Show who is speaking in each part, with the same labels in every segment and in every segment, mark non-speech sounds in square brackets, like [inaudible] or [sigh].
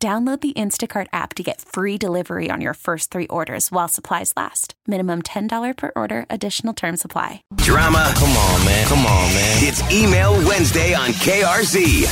Speaker 1: Download the Instacart app to get free delivery on your first three orders while supplies last. Minimum $10 per order, additional term supply.
Speaker 2: Drama. Come on, man. Come on, man. It's Email Wednesday on KRZ.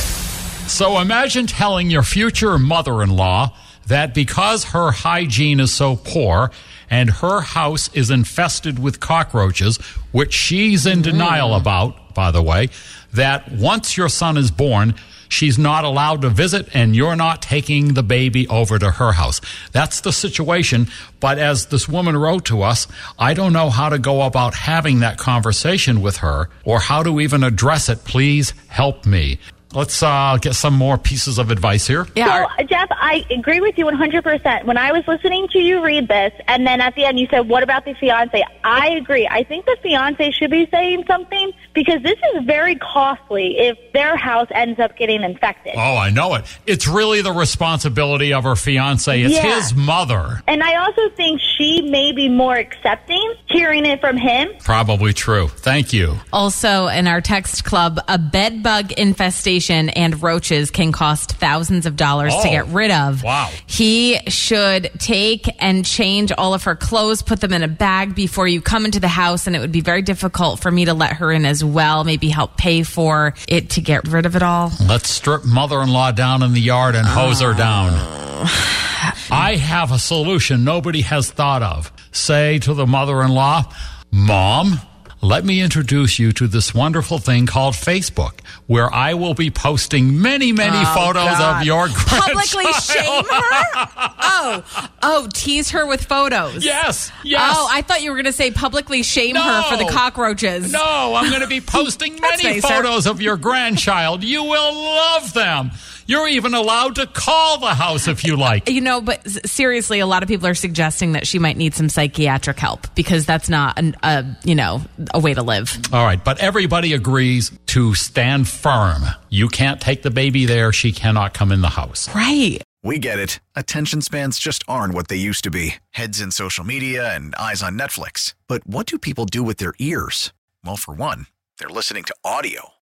Speaker 3: So imagine telling your future mother in law that because her hygiene is so poor and her house is infested with cockroaches, which she's in denial mm. about, by the way, that once your son is born, she's not allowed to visit and you're not taking the baby over to her house. That's the situation. But as this woman wrote to us, I don't know how to go about having that conversation with her or how to even address it. Please help me. Let's uh, get some more pieces of advice here.
Speaker 4: Yeah. So, Jeff, I agree with you 100%. When I was listening to you read this, and then at the end you said, what about the fiance? I agree. I think the fiance should be saying something because this is very costly if their house ends up getting infected.
Speaker 3: Oh, I know it. It's really the responsibility of her fiance. It's
Speaker 4: Yeah.
Speaker 3: his mother.
Speaker 4: And I also think she may be more accepting hearing it from him.
Speaker 3: Probably true. Thank you.
Speaker 5: Also, in our text club, a bed bug infestation and roaches can cost thousands of dollars to
Speaker 3: Oh,
Speaker 5: get rid of.
Speaker 3: wow.
Speaker 5: He should take and change all of her clothes, put them in a bag before you come into the house, and it would be very difficult for me to let her in as well. Maybe help pay for it to get rid of it all.
Speaker 3: Let's strip mother in law down in the yard and hose her down. [sighs] I have a solution nobody has thought of. Say to the mother in law, Mom, let me introduce you to this wonderful thing called Facebook, where I will be posting many, many oh, photos of your [laughs] grandchild.
Speaker 5: Publicly shame her? Oh, oh, tease her with photos.
Speaker 3: Yes, yes.
Speaker 5: Oh, I thought you were going to say publicly shame her for the cockroaches.
Speaker 3: No, I'm going to be [laughs] posting many
Speaker 5: nicer.
Speaker 3: photos of your grandchild. You will love them. You're even allowed to call the house if you like.
Speaker 5: You know, but seriously, a lot of people are suggesting that she might need some psychiatric help because that's not an, a you know a way to live.
Speaker 3: All right, but everybody agrees to stand firm. You can't take the baby there. She cannot come in the house.
Speaker 5: Right.
Speaker 6: We get it. Attention spans just aren't what they used to be heads in social media and eyes on Netflix. But what do people do with their ears? Well, for one, they're listening to audio.